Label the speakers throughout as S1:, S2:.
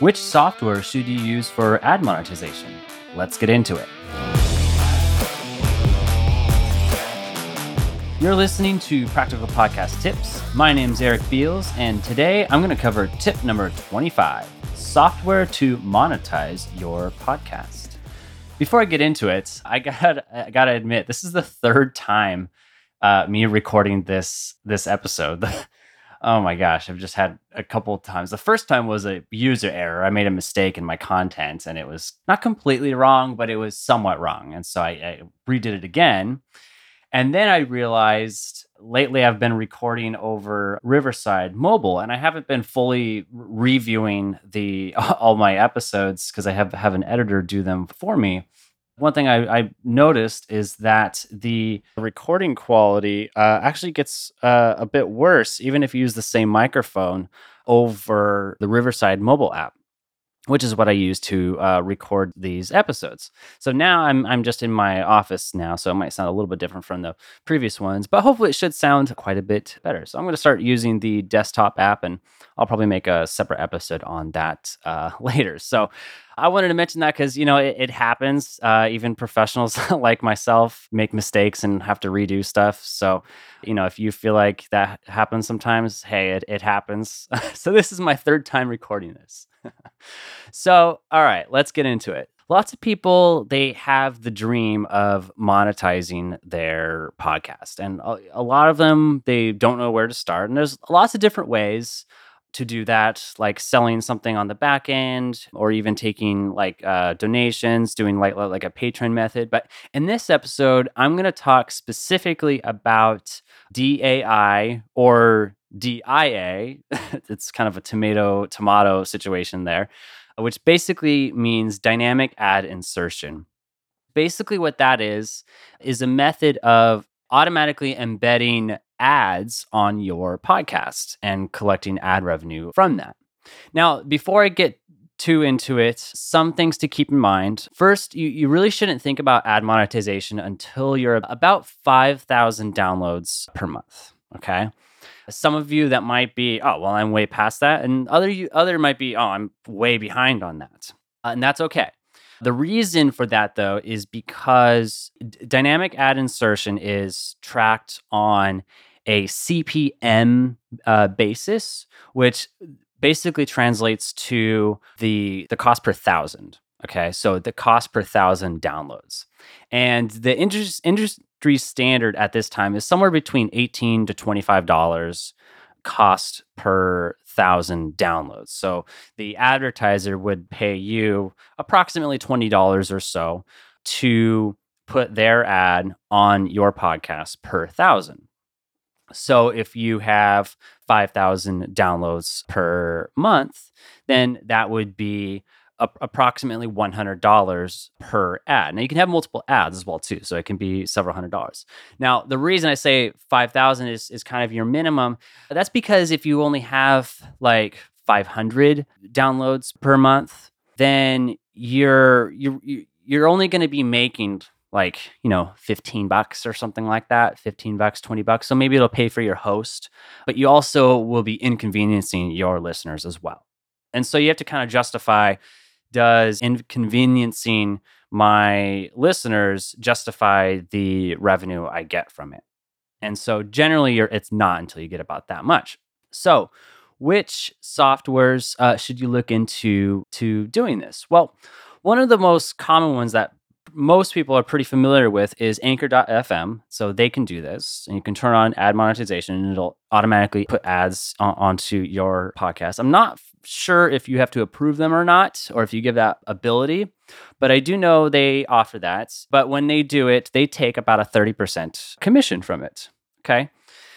S1: Which software should you use for ad monetization? Let's get into it. You're listening to Practical Podcast Tips. My name is Eric Beals, and today I'm going to cover tip number 25 software to monetize your podcast. Before I get into it, I got I got to admit this is the third time uh, me recording this this episode. oh my gosh, I've just had a couple times. The first time was a user error. I made a mistake in my content, and it was not completely wrong, but it was somewhat wrong, and so I, I redid it again. And then I realized lately I've been recording over Riverside Mobile, and I haven't been fully reviewing the all my episodes because I have have an editor do them for me. One thing I, I noticed is that the recording quality uh, actually gets uh, a bit worse, even if you use the same microphone over the Riverside mobile app which is what I use to uh, record these episodes. So now I'm I'm just in my office now, so it might sound a little bit different from the previous ones, but hopefully it should sound quite a bit better. So I'm going to start using the desktop app, and I'll probably make a separate episode on that uh, later. So I wanted to mention that because you know it, it happens. Uh, even professionals like myself make mistakes and have to redo stuff. So you know if you feel like that happens sometimes, hey, it, it happens. so this is my third time recording this. so, all right, let's get into it. Lots of people they have the dream of monetizing their podcast, and a, lot of them they don't know where to start. And there's lots of different ways to do that, like selling something on the back end, or even taking like uh, donations, doing like like a Patreon method. But in this episode, I'm going to talk specifically about DAI or DIA. it's kind of a tomato tomato situation there, uh, which basically means dynamic ad insertion. Basically, what that is, is a method of automatically embedding ads on your podcast and collecting ad revenue from that. Now, before I get too into it, some things to keep in mind. First, you, you really shouldn't think about ad monetization until you're about 5,000 downloads per month. Okay. Some of you that might be, oh, well, I'm way past that. And other you, other might be, oh, I'm way behind on that. Uh, and that's okay. The reason for that, though, is because d- dynamic ad insertion is tracked on a CPM uh, basis, which basically translates to the the cost per thousand. Okay, so the cost per thousand downloads, and the industry industry standard at this time is somewhere between eighteen to twenty five dollars cost per thousand downloads. So the advertiser would pay you approximately $20 or so to put their ad on your podcast per thousand. So if you have 5,000 downloads per month, then that would be a- approximately $100 per ad. Now you can have multiple ads as well too, so it can be several hundred dollars. Now, the reason I say 5,000 is is kind of your minimum, that's because if you only have like 500 downloads per month, then you're you're you're only going to be making like you know 15 bucks or something like that 15 bucks 20 bucks so maybe it'll pay for your host but you also will be inconveniencing your listeners as well and so you have to kind of justify does inconveniencing my listeners justify the revenue I get from it? And so generally, it's not until you get about that much. So, which softwares uh, should you look into to doing this? Well, one of the most common ones that most people are pretty familiar with is anchor.fm. So they can do this and you can turn on ad monetization and it'll automatically put ads on, onto your podcast. I'm not sure if you have to approve them or not, or if you give that ability, but I do know they offer that. But when they do it, they take about a 30% commission from it. Okay.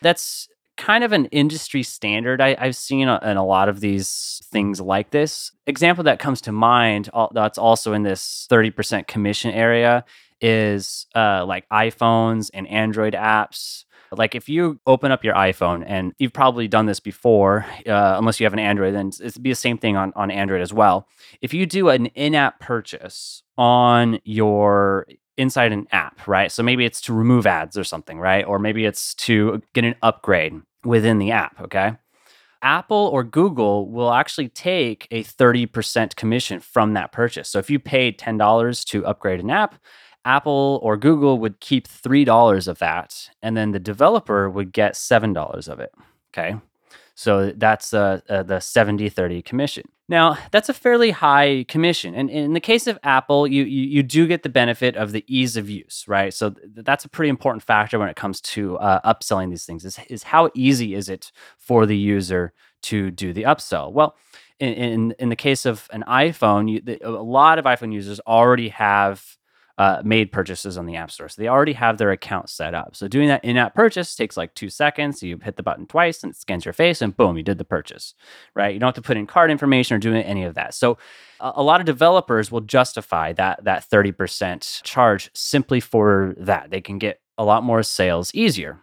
S1: That's kind of an industry standard I, have seen in a lot of these things like this. Example that comes to mind that's also in this 30% commission area is uh, like iPhones and Android apps. Like if you open up your iPhone and you've probably done this before, uh, unless you have an Android, then it'd be the same thing on, on Android as well. If you do an in-app purchase on your inside an app, right? So maybe it's to remove ads or something, right? Or maybe it's to get an upgrade within the app, okay? Apple or Google will actually take a 30% commission from that purchase. So if you paid $10 to upgrade an app, Apple or Google would keep $3 of that, and then the developer would get $7 of it. Okay. So that's uh, uh, the 70 30 commission. Now, that's a fairly high commission. And in the case of Apple, you, you, you do get the benefit of the ease of use, right? So th- that's a pretty important factor when it comes to uh, upselling these things is, is how easy is it for the user to do the upsell? Well, in, in, in the case of an iPhone, you, the, a lot of iPhone users already have uh, made purchases on the App Store. So they already have their account set up. So doing that in app purchase takes like two seconds. You hit the button twice and it scans your face, and boom, you did the purchase, right? You don't have to put in card information or do any of that. So a, lot of developers will justify that, that 30% charge simply for that. They can get a lot more sales easier.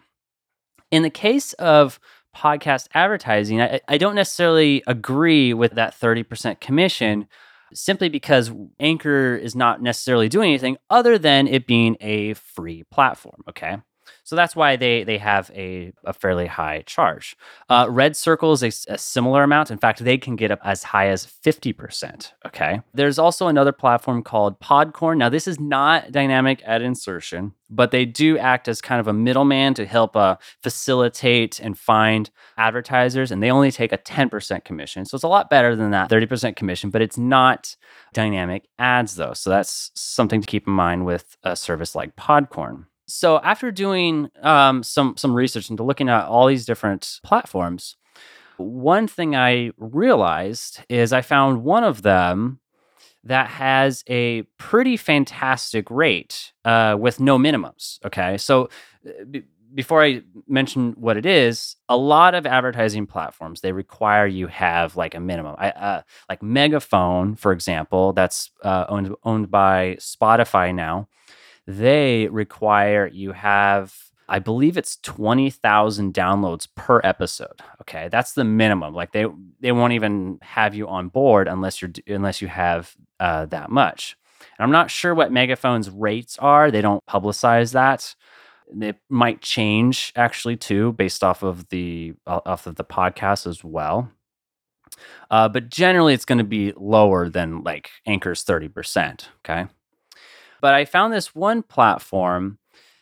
S1: In the case of podcast advertising, I, I don't necessarily agree with that 30% commission simply because Anchor is not necessarily doing anything other than it being a free platform. Okay. So that's why they they have a, a fairly high charge. Uh, Red Circle is a, a, similar amount. In fact, they can get up as high as 50%. Okay. There's also another platform called Podcorn. Now, this is not dynamic ad insertion, but they do act as kind of a middleman to help uh, facilitate and find advertisers. And they only take a 10% commission. So it's a lot better than that 30% commission, but it's not dynamic ads though. So that's something to keep in mind with a service like Podcorn so after doing um, some some research into looking at all these different platforms, one thing I realized is I found one of them that has a pretty fantastic rate uh, with no minimums. Okay, so uh, b- before I mention what it is, a lot of advertising platforms they require you have like a minimum. I, uh, like Megaphone, for example, that's uh, owned owned by Spotify now they require you have I believe it's 20,000 downloads per episode. Okay, that's the minimum. Like they they won't even have you on board unless you're unless you have uh, that much. And I'm not sure what Megaphone's rates are. They don't publicize that. It might change actually too, based off of the off of the podcast as well. Uh, but generally, it's going to be lower than like Anchor's 30%. Okay. But I found this one platform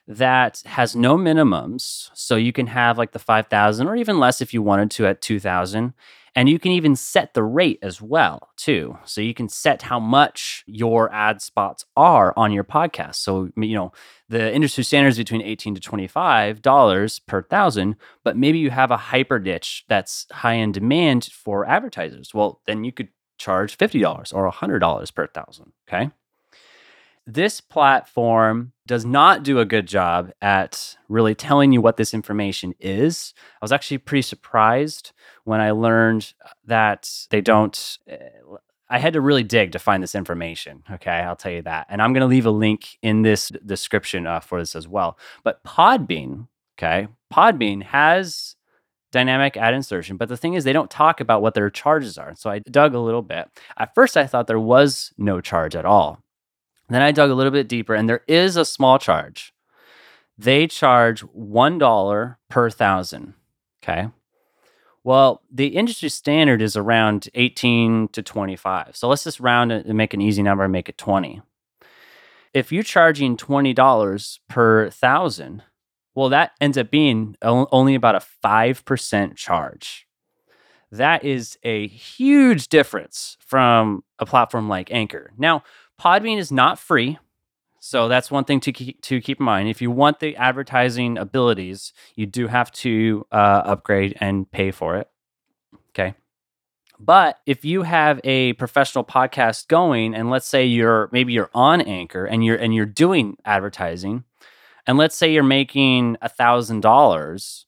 S1: that has no minimums. So you can have like the 5,000 or even less if you wanted to at 2,000. And you can even set the rate as well, too. So you can set how much your ad spots are on your podcast. So, you know, the industry standard is between 18 to $25 per thousand, but maybe you have a hyper niche that's high in demand for advertisers. Well, then you could charge $50 or $100 per thousand. Okay. This platform does not do a good job at really telling you what this information is. I was actually pretty surprised when I learned that they don't. Eh, I had to really dig to find this information. Okay, I'll tell you that. And I'm going to leave a link in this description uh, for this as well. But Podbean, okay, Podbean has dynamic ad insertion. But the thing is, they don't talk about what their charges are. So I dug a little bit. At first, I thought there was no charge at all. Then I dug a little bit deeper, and there is a small charge. They charge $1 per thousand. Okay. Well, the industry standard is around 18 to 25. So let's just round it and make an easy number and make it 20. If you're charging $20 per thousand, well, that ends up being only about a 5% charge. That is a huge difference from a platform like Anchor. Now, Podbean is not free. So that's one thing to keep, to keep in mind. If you want the advertising abilities, you do have to uh, upgrade and pay for it. Okay. But if you have a professional podcast going, and let's say you're maybe you're on Anchor and you're and you're doing advertising, and let's say you're making a thousand dollars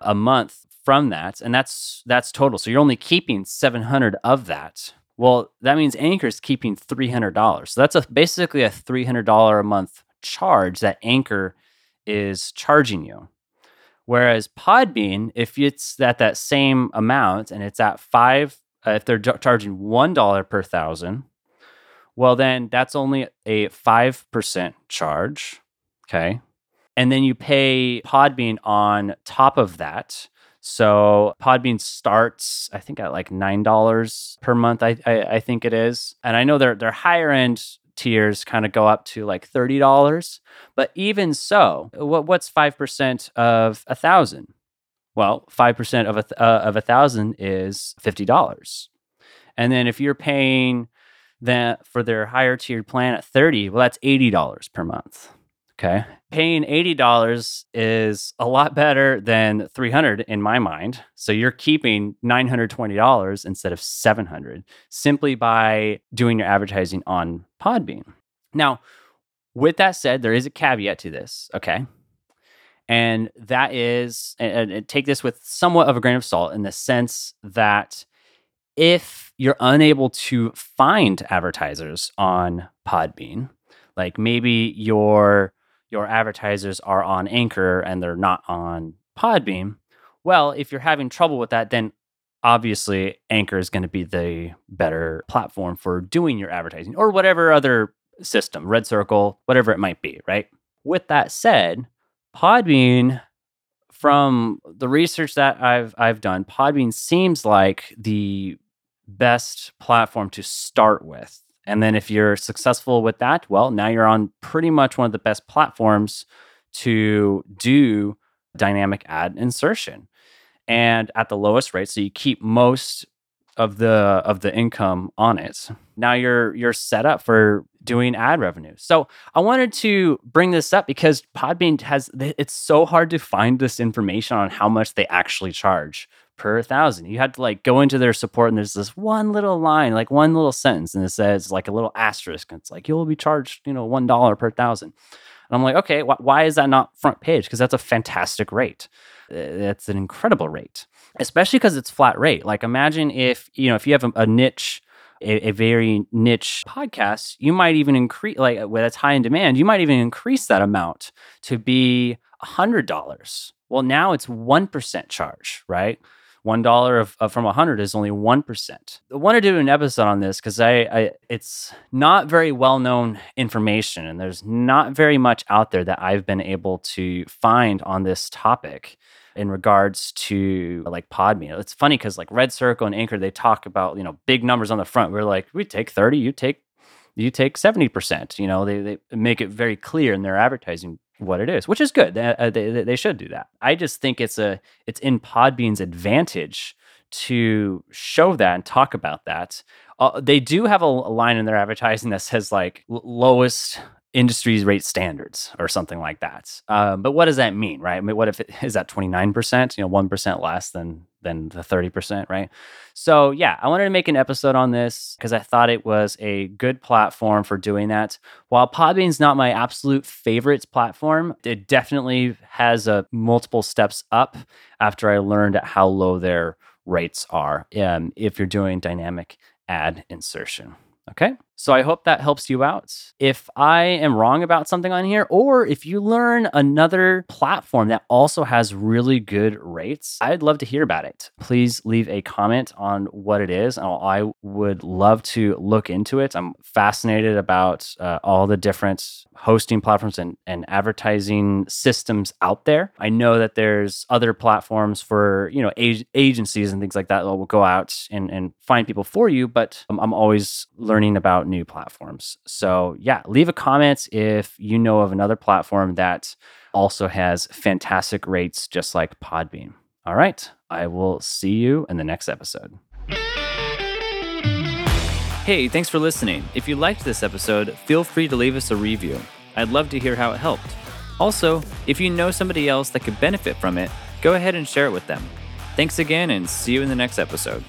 S1: a month from that, and that's that's total. So you're only keeping seven hundred of that. Well, that means Anchor is keeping $300. So that's a, basically a $300 a month charge that Anchor is charging you. Whereas Podbean, if it's at that same amount and it's at five, uh, if they're charging $1 per thousand, well, then that's only a 5% charge. Okay. And then you pay Podbean on top of that. So Podbean starts, I think, at like nine dollars per month. I, I, I think it is, and I know their their higher end tiers kind of go up to like thirty dollars. But even so, what what's five percent of a thousand? Well, five percent of a uh, of a thousand is fifty dollars, and then if you're paying that for their higher tiered plan at thirty, well, that's eighty dollars per month. Okay. Paying $80 is a lot better than 300 in my mind. So you're keeping $920 instead of 700 simply by doing your advertising on Podbean. Now, with that said, there is a caveat to this, okay? And that is, and, and take this with somewhat of a grain of salt in the sense that if you're unable to find advertisers on Podbean, like maybe you're your advertisers are on Anchor and they're not on Podbean, well, if you're having trouble with that, then obviously Anchor is going to be the better platform for doing your advertising or whatever other system, Red Circle, whatever it might be, right? With that said, Podbean from the research that I've I've done, Podbean seems like the best platform to start with and then if you're successful with that, well, now you're on pretty much one of the best platforms to do dynamic ad insertion. And at the lowest rate so you keep most of the of the income on it. Now you're you're set up for doing ad revenue. So i wanted to bring this up because podbean has it's so hard to find this information on how much they actually charge per thousand. You had to like go into their support, and there's this one little line, like one little sentence, and it says like a little asterisk. And it's like you'll be charged, you know, one dollar per thousand. And I'm like, okay, wh- why is that not front page? Because that's a fantastic rate. That's an incredible rate, especially because it's flat rate. Like imagine if you know if you have a, a niche. A, a, very niche podcast, you might even increase like where that's high in demand. You might even increase that amount to be hundred dollars. Well, now it's one percent charge, right? One dollar of, of, from a hundred is only one percent. I want to do an episode on this because I, I it's not very well known information, and there's not very much out there that I've been able to find on this topic in regards to like Podbean. It's funny because like Red Circle and Anchor, they talk about you know big numbers on the front. We're like, we take thirty, you take you take 70%. You know, they, they make it very clear in their advertising what it is, which is good. They, uh, they, they should do that. I just think it's a it's in Podbean's advantage to show that and talk about that. Uh, they do have a, a, line in their advertising that says like lowest industries rate standards or something like that. Um, but what does that mean, right? I mean, what if it is that 29%, you know, 1% less than than the 30%, right? So, yeah, I wanted to make an episode on this because I thought it was a good platform for doing that. While Podbean's not my absolute favorite platform, it definitely has a multiple steps up after I learned how low their rates are um, if you're doing dynamic ad insertion. Okay. So I hope that helps you out. If I am wrong about something on here, or if you learn another platform that also has really good rates, I'd love to hear about it. Please leave a comment on what it is. I would love to look into it. I'm fascinated about uh, all the different hosting platforms and, and advertising systems out there. I know that there's other platforms for, you know, ag- agencies and things like that that will go out and, and find people for you, but I'm always learning about new platforms. So, yeah, leave a comment if you know of another platform that also has fantastic rates, just like Podbean. All right, I will see you in the next episode. Hey, thanks for listening. If you liked this episode, feel free to leave us a review. I'd love to hear how it helped. Also, if you know somebody else that could benefit from it, go ahead and share it with them. Thanks again, and see you in the next episode.